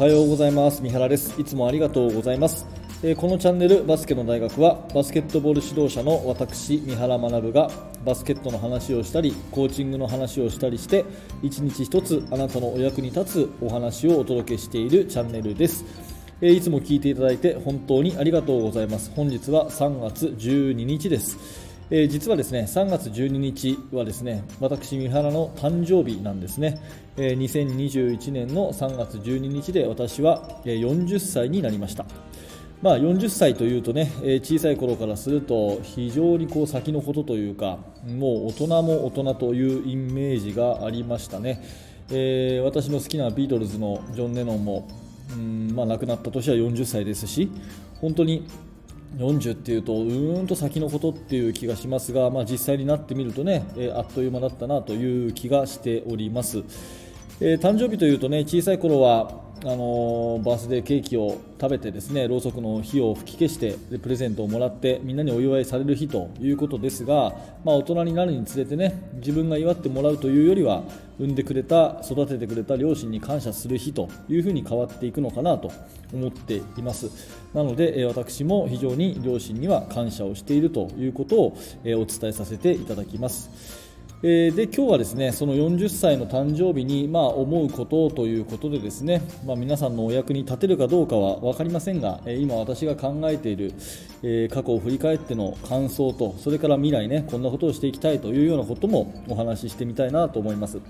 はようございます。三原です。いつもありがとうございます。えこのチャンネルバスケの大学はバスケットボール指導者の私三原学がバスケットの話をしたりコーチングの話をしたりして一日一つあなたのお役に立つお話をお届けしているチャンネルです。えいつも聞いていただいて本当にありがとうございます。本日は3月12日です。えー実はですね3月12日はですね私、三原の誕生日なんですね、えー2021年の3月12日で私は40歳になりました。まあ、40歳というとね、えー小さい頃からすると非常にこう先のことというかもう大人も大人というイメージがありましたね、えー私の好きなビートルズのジョン・レノンもうん、まあ、亡くなった年は40歳ですし本当に40っていうとうーんと先のことっていう気がしますが、まあ、実際になってみるとね、えーあっという間だったなという気がしております。えー誕生日というとね小さい頃はあのーバースデーケーキを食べてですねろうそくの火を吹き消してでプレゼントをもらってみんなにお祝いされる日ということですが、まあ、大人になるにつれてね自分が祝ってもらうというよりは産んでくれた育ててくれた両親に感謝する日というふうに変わっていくのかなと思っています。なので、私も非常に両親には感謝をしているということを、お伝えさせていただきます。えーで今日はですねその40歳の誕生日に、まあ、思うことということでですね、まあ、皆さんのお役に立てるかどうかは分かりませんが、えー今私が考えている、えー過去を振り返っての感想とそれから未来ねこんなことをしていきたいというようなこともお話ししてみたいなと思います。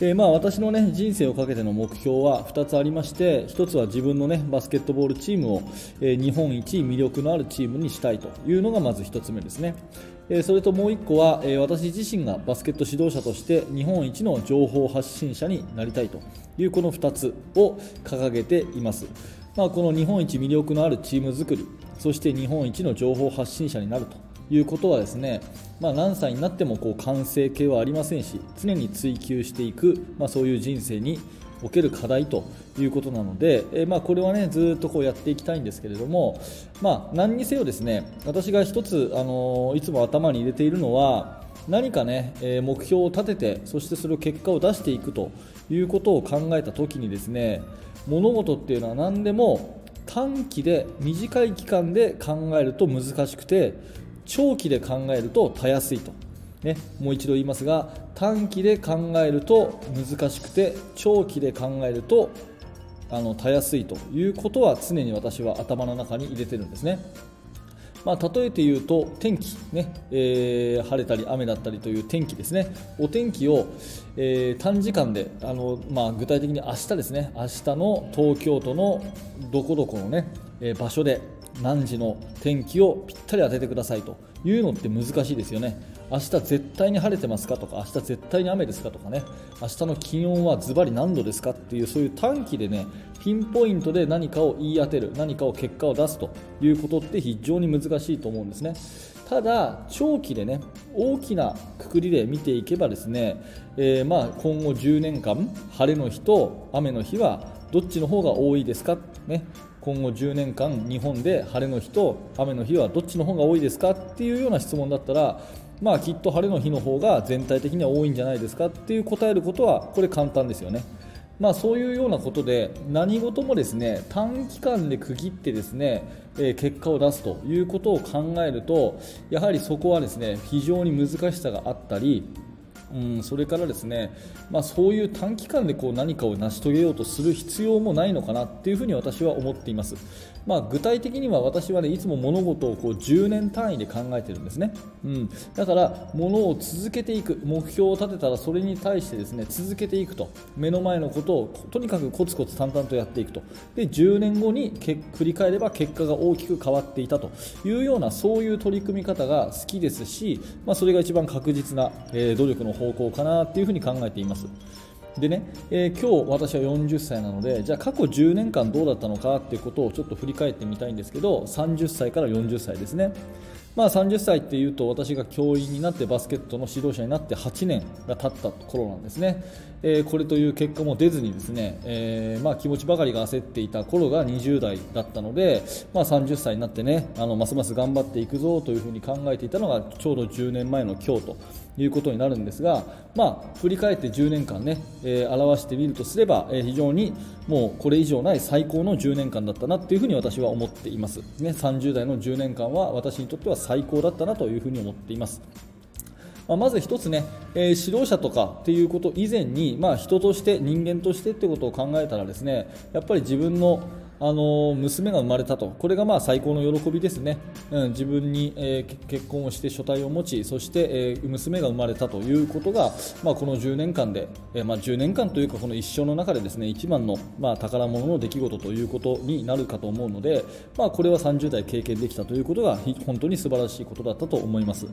えーまあ、私の、ね、人生をかけての目標は2つありまして1つは自分の、ね、バスケットボールチームを、えー日本一魅力のあるチームにしたいというのがまず1つ目ですね、それともう1個は、私自身がバスケット指導者として日本一の情報発信者になりたいというこの2つを掲げています、まあ、この日本一魅力のあるチーム作りそして日本一の情報発信者になるということはですね、まあ、何歳になってもこう完成形はありませんし常に追求していく、まあ、そういう人生における課題ということなので、えまあ、これはねずっとこうやっていきたいんですけれども、まあ、何にせよですね私が一つ、あのいつも頭に入れているのは何かね、え目標を立ててそしてそれを結果を出していくということを考えた時にですね物事っていうのは何でも短期で短い期間で考えると難しくて長期で考えるとたやすいと、ね、もう一度言いますが短期で考えると難しくて長期で考えるとあのたやすいということは常に私は頭の中に入れてるんですね。まあ、例えて言うと天気、ねえー晴れたり雨だったりという天気ですね。お天気を、えー短時間であの、まあ、具体的に明日ですね。明日の東京都のどこどこの、ねえー場所で何時の天気をぴったり当ててくださいというのって難しいですよね。明日絶対に晴れてますかとか明日絶対に雨ですかとかね。明日の気温はズバリ何度ですかっていうそういう短期でねピンポイントで何かを言い当てる何かを結果を出すということって非常に難しいと思うんですね。ただ長期でね大きなくくりで見ていけばですね、えーま今後10年間晴れの日と雨の日はどっちの方が多いですか、ね、今後10年間日本で晴れの日と雨の日はどっちの方が多いですかっていうような質問だったらまあきっと晴れの日の方が全体的には多いんじゃないですかっていう答えることはこれ簡単ですよね。まあ、そういうようなことで何事もですね短期間で区切ってですね、え結果を出すということを考えるとやはりそこはですね非常に難しさがあったりうん、それからですね、まあ、そういう短期間でこう何かを成し遂げようとする必要もないのかなっていうふうに私は思っています、まあ、具体的には私は、ね、いつも物事をこう10年単位で考えてるんですね、うん、だから物を続けていく目標を立てたらそれに対してですね続けていくと。目の前のことをとにかくコツコツ淡々とやっていくと。で10年後にけ振り返れば結果が大きく変わっていたと。いうようなそういう取り組み方が好きですし、まあ、それが一番確実な、えー努力の方向かなっていうふうに考えています。でね、えー今日私は40歳なのでじゃあ過去10年間どうだったのかっていうことをちょっと振り返ってみたいんですけど30歳から40歳ですねまあ、30歳っていうと私が教員になってバスケットの指導者になって8年が経った頃なんですね、えこれという結果も出ずにですね、えま、気持ちばかりが焦っていた頃が20代だったので、ま、30歳になってねあのますます頑張っていくぞというふに考えていたのがちょうど10年前の今日ということになるんですが、ま、振り返って10年間ね、え、表してみるとすれば、え、非常にもうこれ以上ない最高の10年間だったなというふに私は思っています、ね、30代の10年間は私にとっては最高だったなというふに思っています。ま、まず1つね、えー、指導者とかっていうこと以前に、まあ、人として人間としてってことを考えたらですねやっぱり自分のあの娘が生まれたと、これがまあ最高の喜びですね、うん、自分に、えー、結婚をして所帯を持ち、そして、えー、娘が生まれたということが、まあ、この10年間で、えー、まあ、10年間というか、この一生の中でですね一番の、まあ、宝物の出来事ということになるかと思うので、まあ、これは30代経験できたということが本当に素晴らしいことだったと思います。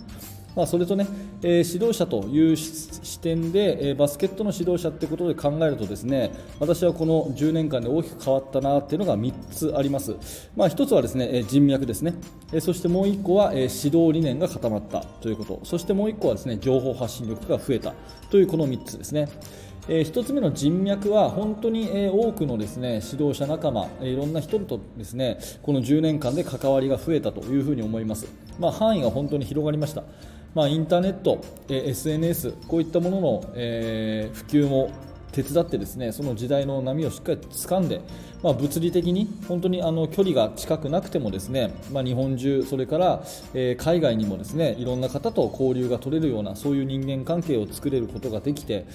まあ、それとね、えー、指導者という視点で、えー、バスケットの指導者ってことで考えるとですね私はこの10年間で大きく変わったなっていうのが3つあります、まあ、1つはですね人脈ですね、えー、そしてもう1個は、えー、指導理念が固まったということ。そしてもう1個はですね情報発信力が増えたというこの3つですね。えー、1つ目の人脈は本当に、えー、多くのですね指導者仲間、えー、いろんな人とですねこの10年間で関わりが増えたというふうに思います、まあ、範囲が本当に広がりました。まあ、インターネット、え SNS こういったものの、えー、普及も手伝ってですねその時代の波をしっかり掴んで、まあ、物理的に本当にあの距離が近くなくてもですね、まあ、日本中、それから、海外にもですねいろんな方と交流が取れるようなそういう人間関係を作れることができて、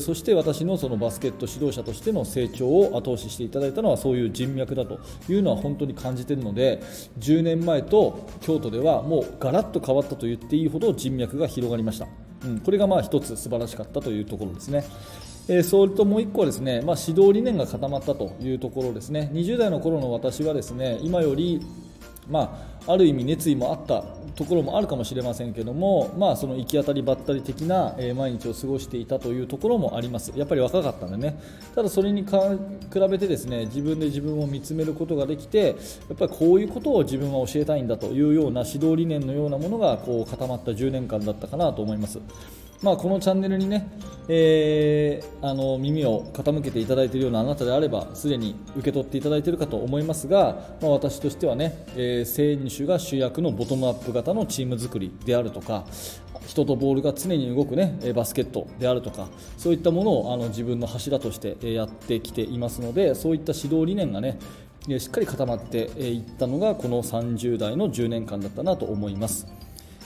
そして私のそのバスケット指導者としての成長を後押ししていただいたのはそういう人脈だというのは本当に感じているので10年前と京都ではもうガラッと変わったと言っていいほど人脈が広がりました。うん、これがまあ一つ素晴らしかったというところですね。それともう1個はですね、まあ、指導理念が固まったというところですね。20代の頃の私はですね今より、まあ、ある意味熱意もあったところもあるかもしれませんけども、まあ、その行き当たりばったり的な、毎日を過ごしていたというところもあります。やっぱり若かったんでね。ただそれに比べてですね自分で自分を見つめることができてやっぱりこういうことを自分は教えたいんだというような指導理念のようなものがこう固まった10年間だったかなと思います。まあ、このチャンネルにね、えー、あの耳を傾けていただいているようなあなたであればすでに受け取っていただいているかと思いますが、まあ、私としてはね、えー、選手が主役のボトムアップ型のチーム作りであるとか人とボールが常に動く、ね、バスケットであるとかそういったものをあの自分の柱としてやってきていますのでそういった指導理念がねしっかり固まっていったのがこの30代の10年間だったなと思います。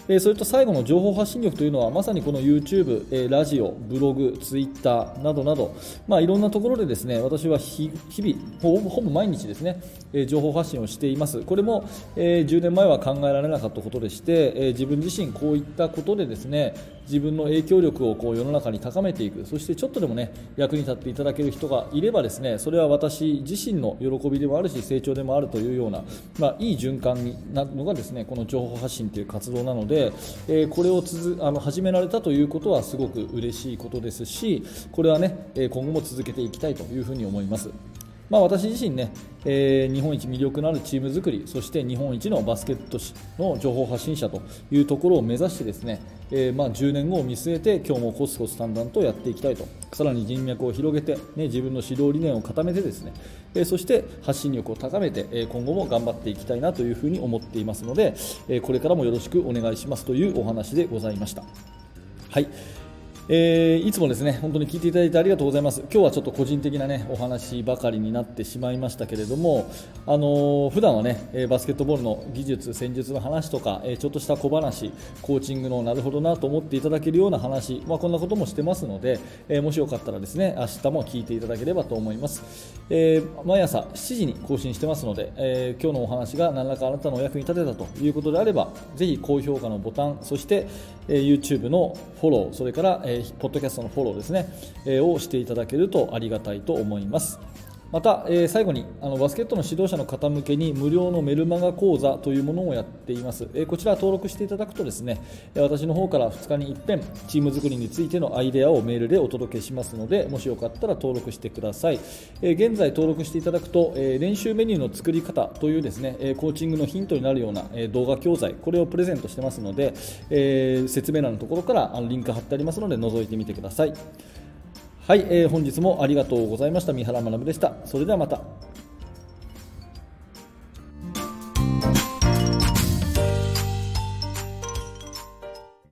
えそれと最後の情報発信力というのはまさにこの YouTube、えラジオ、ブログ、Twitter などなど、まあ、いろんなところでですね私は日々ほぼ毎日ですね、え情報発信をしています。これも、え10年前は考えられなかったことでして、え自分自身こういったことでですね自分の影響力をこう世の中に高めていくそしてちょっとでもね役に立っていただける人がいればですねそれは私自身の喜びでもあるし成長でもあるというような、まあ、いい循環になるのがですねこの情報発信という活動なので、えー、これをつづあの始められたということはすごく嬉しいことですしこれはね今後も続けていきたいというふうに思います。まあ、私自身ね、えー、日本一魅力のあるチーム作りそして日本一のバスケットの情報発信者というところを目指してですね、えー、まあ10年後を見据えて今日もコツコツ淡々とやっていきたいとさらに人脈を広げて、ね、自分の指導理念を固めてですね、えー、そして発信力を高めて、え今後も頑張っていきたいなというふうに思っていますので、えこれからもよろしくお願いしますというお話でございました。はいえー、いつもですね本当に聞いていただいてありがとうございます。今日はちょっと個人的なねお話ばかりになってしまいましたけれどもあのー、普段はねバスケットボールの技術戦術の話とかちょっとした小話コーチングのなるほどなと思っていただけるような話まあ、こんなこともしてますので、えー、もしよかったらですね明日も聞いていただければと思います、えー、毎朝7時に更新してますので、え今日のお話が何らかあなたのお役に立てたということであればぜひ高評価のボタンそして、え YouTube のフォローそれから、えー、ポッドキャストのフォローですね、えー、をしていただけるとありがたいと思います。また、えー、最後にあのバスケットの指導者の方向けに無料のメルマガ講座というものをやっています、えー、こちら登録していただくとですね私の方から2日に一遍チーム作りについてのアイデアをメールでお届けしますのでもしよかったら登録してください、えー、現在登録していただくと、え練習メニューの作り方というですねコーチングのヒントになるような動画教材これをプレゼントしてますので、え説明欄のところからあのリンク貼ってありますので覗いてみてください。はい、えー、本日もありがとうございました。三原学でした。それではまた。